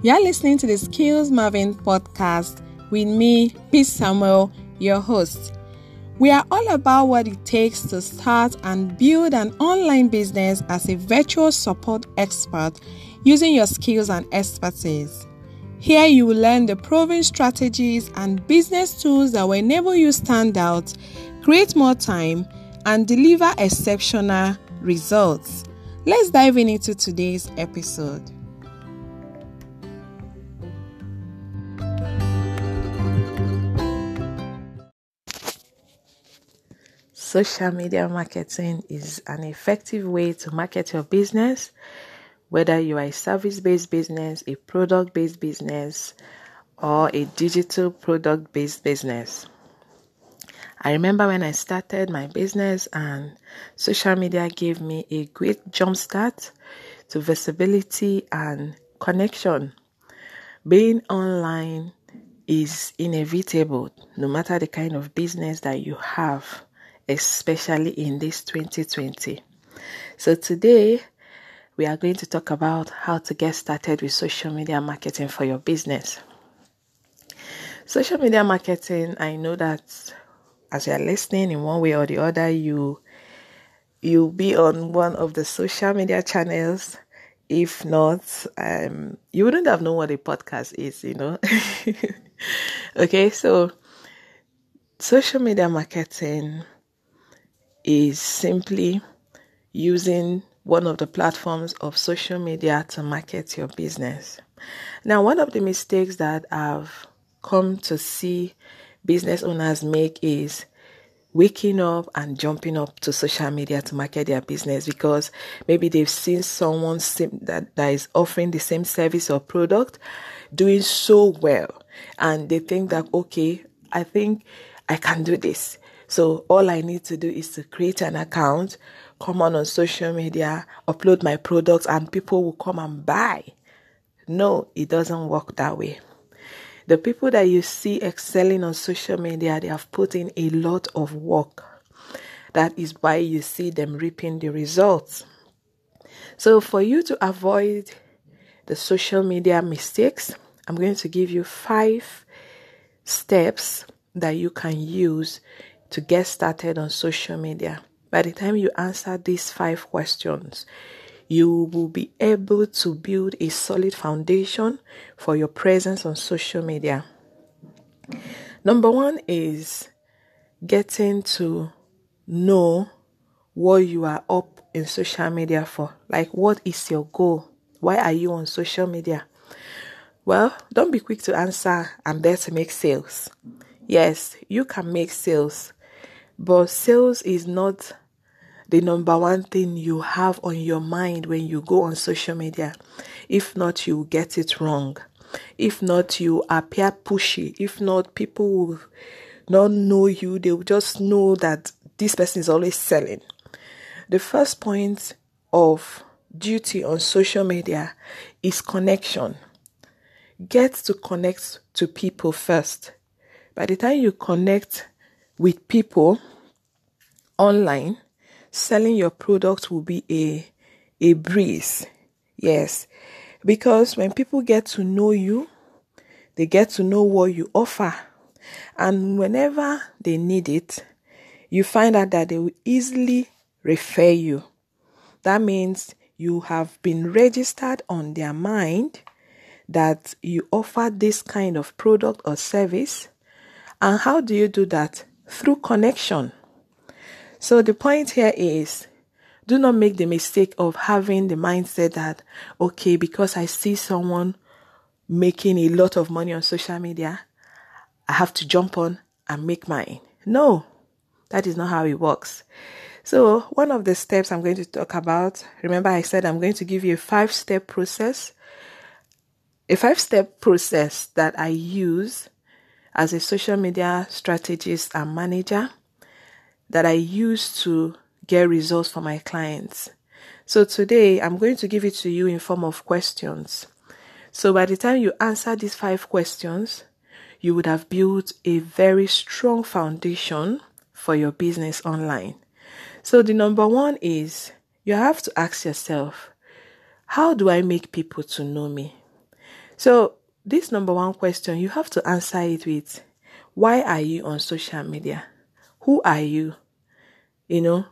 You're listening to the Skills Marvin podcast with me, Peace Samuel, your host. We are all about what it takes to start and build an online business as a virtual support expert using your skills and expertise. Here you will learn the proven strategies and business tools that will enable you stand out, create more time, and deliver exceptional results. Let's dive into today's episode. Social media marketing is an effective way to market your business, whether you are a service based business, a product based business, or a digital product based business. I remember when I started my business, and social media gave me a great jumpstart to visibility and connection. Being online is inevitable no matter the kind of business that you have especially in this 2020. So, today we are going to talk about how to get started with social media marketing for your business. Social media marketing, I know that as you are listening in one way or the other, you you'll be on one of the social media channels. If not, um, you wouldn't have known what a podcast is, you know. okay, so social media marketing is simply using one of the platforms of social media to market your business. Now, one of the mistakes that I've come to see business owners make is waking up and jumping up to social media to market their business because maybe they've seen someone that, that is offering the same service or product doing so well and they think that okay i think i can do this so all I need to do is to create an account, come on on social media, upload my products, and people will come and buy. No, it doesn't work that way. The people that you see excelling on social media, they have put in a lot of work. That is why you see them reaping the results. So, for you to avoid the social media mistakes, I'm going to give you five steps that you can use to get started on social media. By the time you answer these five questions, you will be able to build a solid foundation for your presence on social media. Number one is getting to know what you are up in social media for. Like, what is your goal? Why are you on social media? Well, don't be quick to answer, I'm there to make sales. Yes, you can make sales but sales is not the number one thing you have on your mind when you go on social media. If not, you get it wrong. If not, you appear pushy. If not, people will not know you. They will just know that this person is always selling. The first point of duty on social media is connection. Get to connect to people first. By the time you connect with people online, selling your product will be a a breeze. Yes. Because when people get to know you, they get to know what you offer. And whenever they need it, you find out that they will easily refer you. That means you have been registered on their mind that you offer this kind of product or service. And how do you do that? Through connection. So the point here is do not make the mistake of having the mindset that, okay, because I see someone making a lot of money on social media, I have to jump on and make mine. No, that is not how it works. So, one of the steps I'm going to talk about, remember I said I'm going to give you a five step process. A five step process that I use as a social media strategist and manager that I use to get results for my clients. So today I'm going to give it to you in form of questions. So by the time you answer these five questions, you would have built a very strong foundation for your business online. So the number one is you have to ask yourself, how do I make people to know me? So, this number one question, you have to answer it with why are you on social media? Who are you? You know,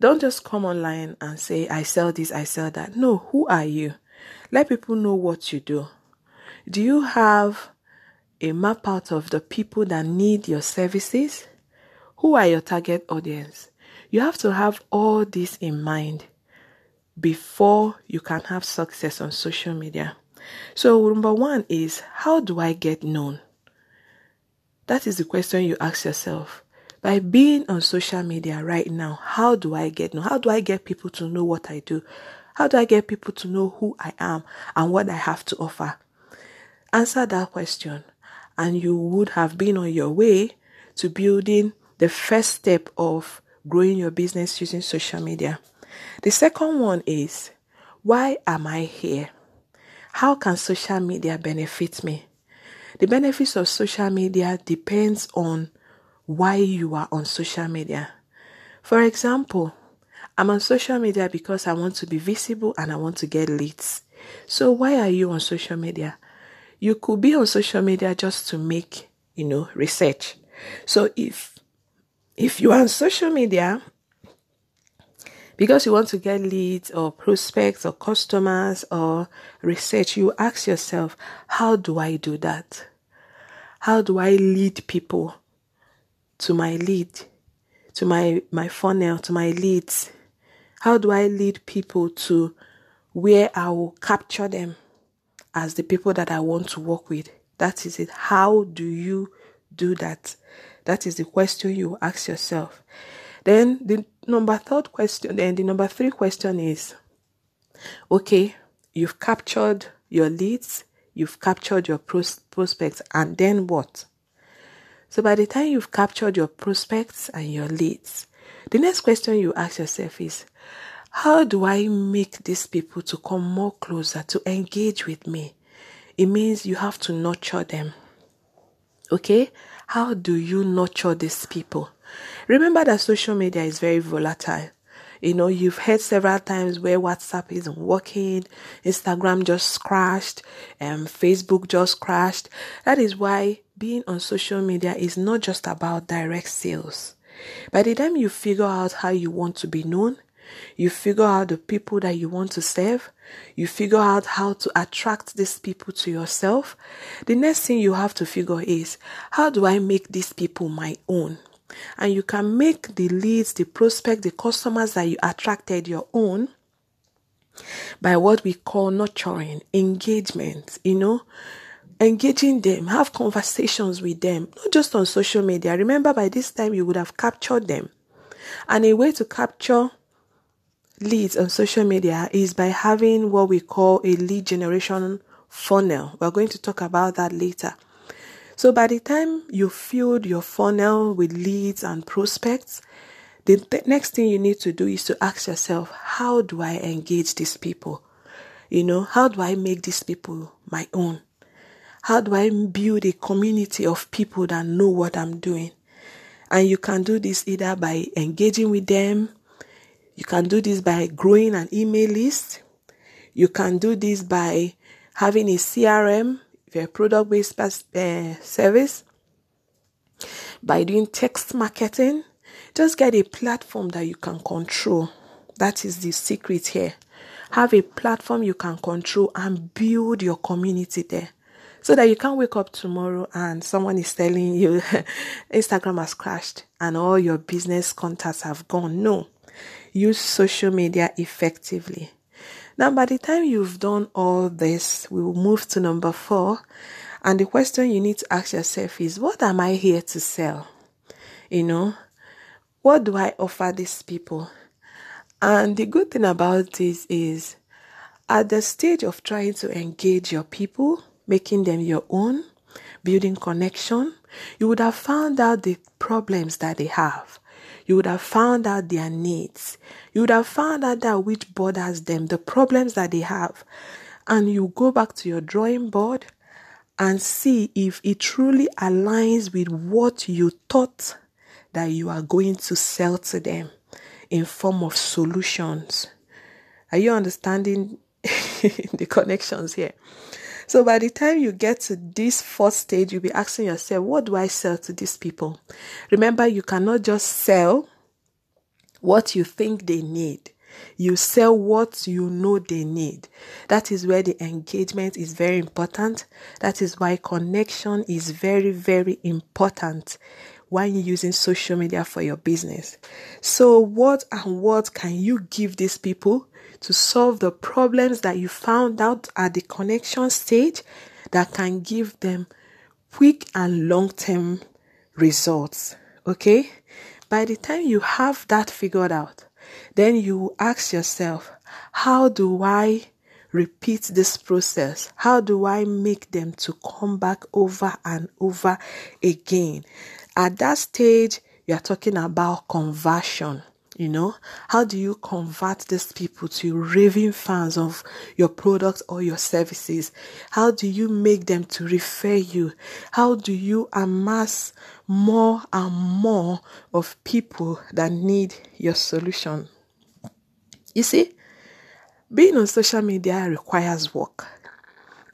don't just come online and say, I sell this, I sell that. No, who are you? Let people know what you do. Do you have a map out of the people that need your services? Who are your target audience? You have to have all this in mind before you can have success on social media. So, number one is how do I get known? That is the question you ask yourself. By being on social media right now, how do I get known? How do I get people to know what I do? How do I get people to know who I am and what I have to offer? Answer that question, and you would have been on your way to building the first step of growing your business using social media. The second one is why am I here? How can social media benefit me? The benefits of social media depends on why you are on social media. For example, I'm on social media because I want to be visible and I want to get leads. So why are you on social media? You could be on social media just to make, you know, research. So if if you are on social media because you want to get leads or prospects or customers or research, you ask yourself, how do I do that? How do I lead people to my lead, to my, my funnel, to my leads? How do I lead people to where I will capture them as the people that I want to work with? That is it. How do you do that? That is the question you ask yourself. Then the number third question, then the number three question is okay, you've captured your leads, you've captured your pros- prospects, and then what? So by the time you've captured your prospects and your leads, the next question you ask yourself is how do I make these people to come more closer to engage with me? It means you have to nurture them. Okay? How do you nurture these people? Remember that social media is very volatile. You know, you've heard several times where WhatsApp isn't working, Instagram just crashed, and um, Facebook just crashed. That is why being on social media is not just about direct sales. By the time you figure out how you want to be known, you figure out the people that you want to serve. You figure out how to attract these people to yourself. The next thing you have to figure is how do I make these people my own? And you can make the leads, the prospect, the customers that you attracted your own by what we call nurturing, engagement, you know, engaging them, have conversations with them, not just on social media. Remember, by this time, you would have captured them. And a way to capture leads on social media is by having what we call a lead generation funnel. We're going to talk about that later. So by the time you filled your funnel with leads and prospects, the th- next thing you need to do is to ask yourself, how do I engage these people? You know, how do I make these people my own? How do I build a community of people that know what I'm doing? And you can do this either by engaging with them. You can do this by growing an email list. You can do this by having a CRM a product based uh, service, by doing text marketing, just get a platform that you can control. That is the secret here. Have a platform you can control and build your community there. So that you can't wake up tomorrow and someone is telling you Instagram has crashed and all your business contacts have gone. No. Use social media effectively. Now, by the time you've done all this, we will move to number four. And the question you need to ask yourself is what am I here to sell? You know, what do I offer these people? And the good thing about this is at the stage of trying to engage your people, making them your own, building connection, you would have found out the problems that they have. You would have found out their needs. You would have found out that which bothers them, the problems that they have. And you go back to your drawing board and see if it truly aligns with what you thought that you are going to sell to them in form of solutions. Are you understanding the connections here? So by the time you get to this fourth stage, you'll be asking yourself, what do I sell to these people? Remember, you cannot just sell what you think they need. You sell what you know they need. That is where the engagement is very important. That is why connection is very, very important you're using social media for your business. So, what and what can you give these people to solve the problems that you found out at the connection stage that can give them quick and long term results? Okay, by the time you have that figured out, then you ask yourself, how do I repeat this process? How do I make them to come back over and over again? At that stage, you're talking about conversion. You know, how do you convert these people to raving fans of your products or your services? How do you make them to refer you? How do you amass more and more of people that need your solution? You see, being on social media requires work.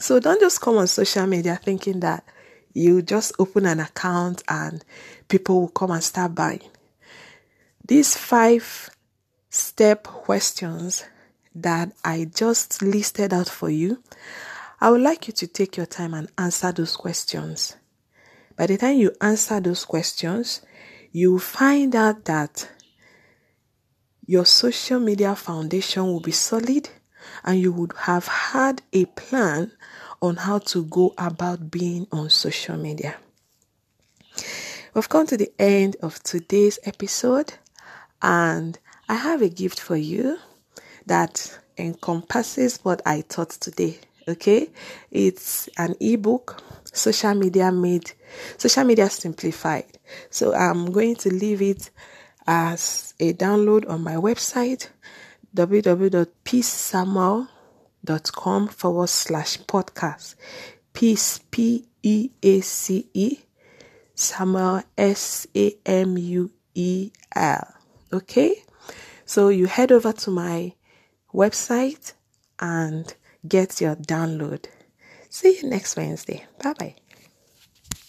So don't just come on social media thinking that you just open an account and people will come and start buying. These five step questions that I just listed out for you, I would like you to take your time and answer those questions. By the time you answer those questions, you find out that your social media foundation will be solid and you would have had a plan on how to go about being on social media. We've come to the end of today's episode, and I have a gift for you that encompasses what I taught today. Okay, it's an ebook, social media made, social media simplified. So I'm going to leave it as a download on my website www.peacesamuel.com com forward slash podcast. Peace, P E A C E, Samuel, S A M U E L. Okay? So you head over to my website and get your download. See you next Wednesday. Bye bye.